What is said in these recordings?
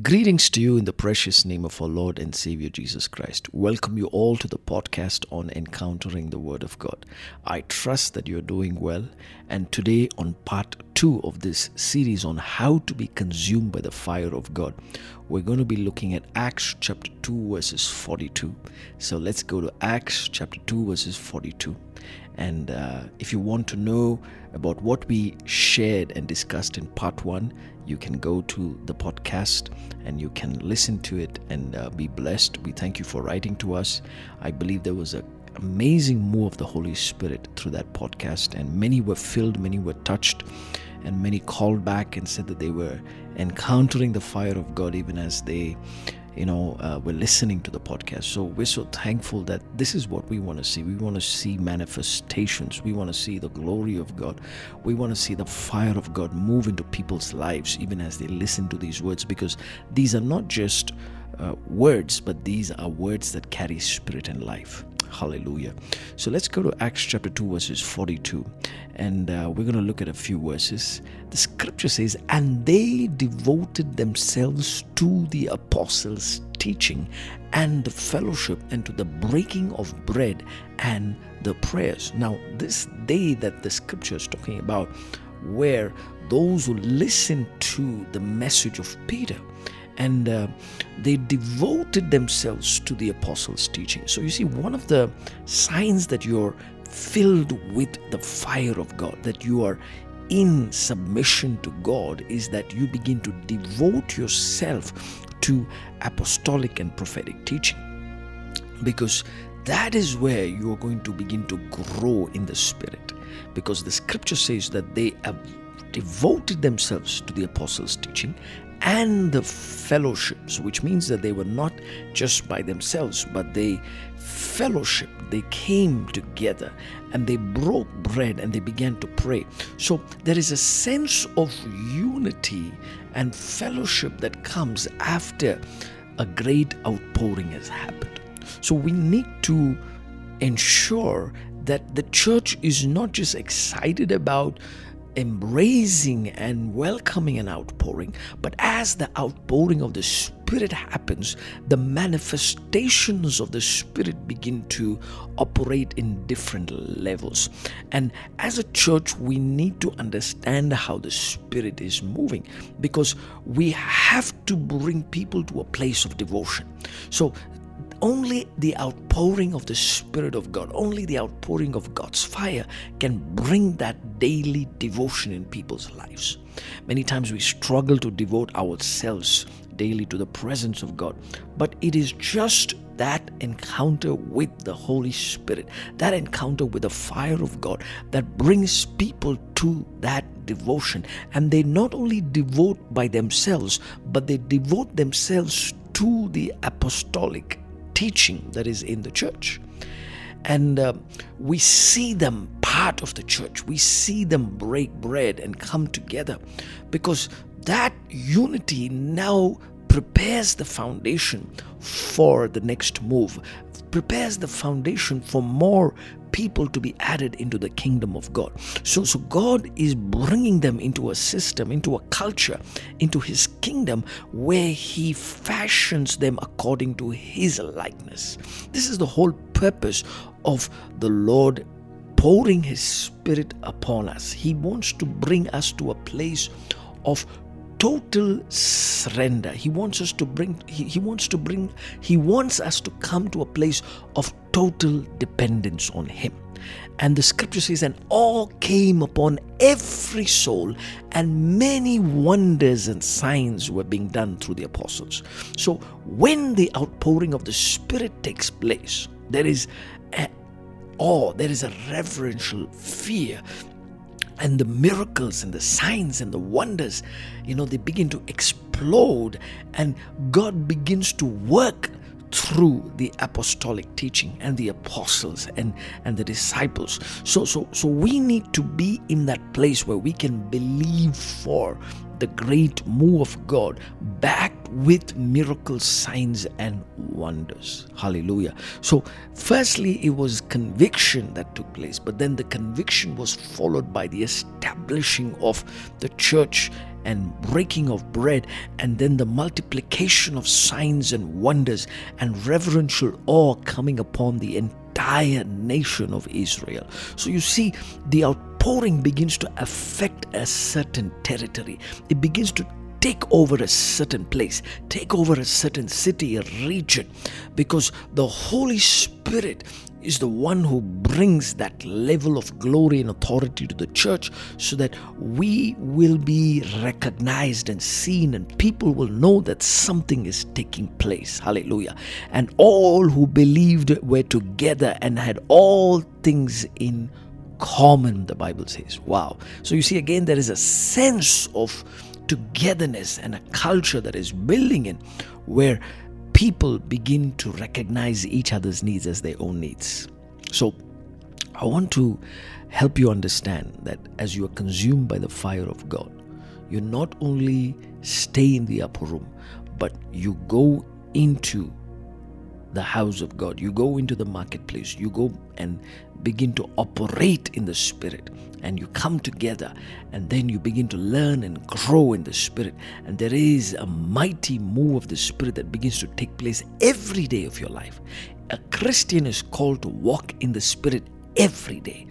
Greetings to you in the precious name of our Lord and Savior Jesus Christ. Welcome you all to the podcast on encountering the Word of God. I trust that you're doing well. And today, on part two of this series on how to be consumed by the fire of God, we're going to be looking at Acts chapter 2, verses 42. So let's go to Acts chapter 2, verses 42. And uh, if you want to know about what we shared and discussed in part one, you can go to the podcast and you can listen to it and uh, be blessed. We thank you for writing to us. I believe there was an amazing move of the Holy Spirit through that podcast, and many were filled, many were touched, and many called back and said that they were encountering the fire of God even as they you know, uh, we're listening to the podcast. So we're so thankful that this is what we want to see. We want to see manifestations. We want to see the glory of God. We want to see the fire of God move into people's lives, even as they listen to these words, because these are not just uh, words, but these are words that carry spirit and life. Hallelujah. So let's go to Acts chapter 2, verses 42. And uh, we're going to look at a few verses. The scripture says, And they devoted themselves to the apostles' teaching and the fellowship and to the breaking of bread and the prayers. Now, this day that the scripture is talking about, where those who listen to the message of Peter, and uh, they devoted themselves to the apostles' teaching. So, you see, one of the signs that you're filled with the fire of God, that you are in submission to God, is that you begin to devote yourself to apostolic and prophetic teaching. Because that is where you are going to begin to grow in the spirit. Because the scripture says that they have devoted themselves to the apostles' teaching and the fellowships, which means that they were not just by themselves, but they fellowship. They came together and they broke bread and they began to pray. So there is a sense of unity and fellowship that comes after a great outpouring has happened. So we need to ensure that the church is not just excited about embracing and welcoming an outpouring, but as the outpouring of the Spirit happens, the manifestations of the Spirit begin to operate in different levels. And as a church, we need to understand how the Spirit is moving because we have to bring people to a place of devotion. So, only the outpouring of the Spirit of God, only the outpouring of God's fire can bring that daily devotion in people's lives. Many times we struggle to devote ourselves daily to the presence of God, but it is just that encounter with the Holy Spirit, that encounter with the fire of God that brings people to that devotion. And they not only devote by themselves, but they devote themselves to the apostolic teaching that is in the church. And uh, we see them part of the church. We see them break bread and come together because that unity now prepares the foundation for the next move, prepares the foundation for more people to be added into the kingdom of God. So, so God is bringing them into a system, into a culture, into His kingdom where He fashions them according to His likeness. This is the whole purpose of the Lord pouring His Spirit upon us. He wants to bring us to a place of total surrender. He wants us to bring he, he wants to bring he wants us to come to a place of total dependence on him. And the scripture says and all came upon every soul and many wonders and signs were being done through the apostles. So when the outpouring of the spirit takes place there is a awe there is a reverential fear and the miracles and the signs and the wonders, you know, they begin to explode, and God begins to work through the apostolic teaching and the apostles and and the disciples so so so we need to be in that place where we can believe for the great move of God backed with miracles, signs, and wonders. Hallelujah. So, firstly, it was conviction that took place, but then the conviction was followed by the establishing of the church and breaking of bread, and then the multiplication of signs and wonders and reverential awe coming upon the entire nation of Israel. So you see, the outpouring begins to affect a certain territory, it begins to take over a certain place, take over a certain city, a region, because the Holy Spirit is the one who brings that level of glory and authority to the church so that we will be recognized and seen and people will know that something is taking place. Hallelujah. And all who believed were together and had all things in common, the Bible says. Wow. So you see, again, there is a sense of togetherness and a culture that is building in where people begin to recognize each other's needs as their own needs. So, I want to help you understand that as you are consumed by the fire of God, you not only stay in the upper room, but you go into the house of God. You go into the marketplace. You go and begin to operate in the Spirit. And you come together and then you begin to learn and grow in the Spirit. And there is a mighty move of the Spirit that begins to take place every day of your life. A Christian is called to walk in the Spirit every day.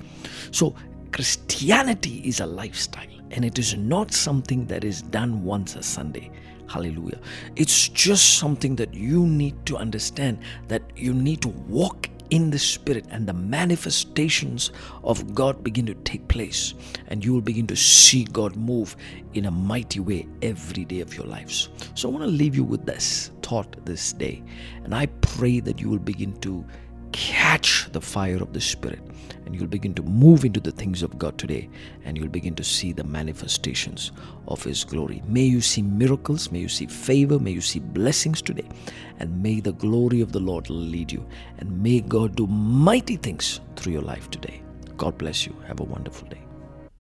So, Christianity is a lifestyle and it is not something that is done once a Sunday. Hallelujah. It's just something that you need to understand that you need to walk in the Spirit, and the manifestations of God begin to take place, and you will begin to see God move in a mighty way every day of your lives. So, I want to leave you with this thought this day, and I pray that you will begin to catch the fire of the Spirit and you'll begin to move into the things of God today and you'll begin to see the manifestations of His glory. May you see miracles, may you see favor, may you see blessings today, and may the glory of the Lord lead you, and may God do mighty things through your life today. God bless you. Have a wonderful day.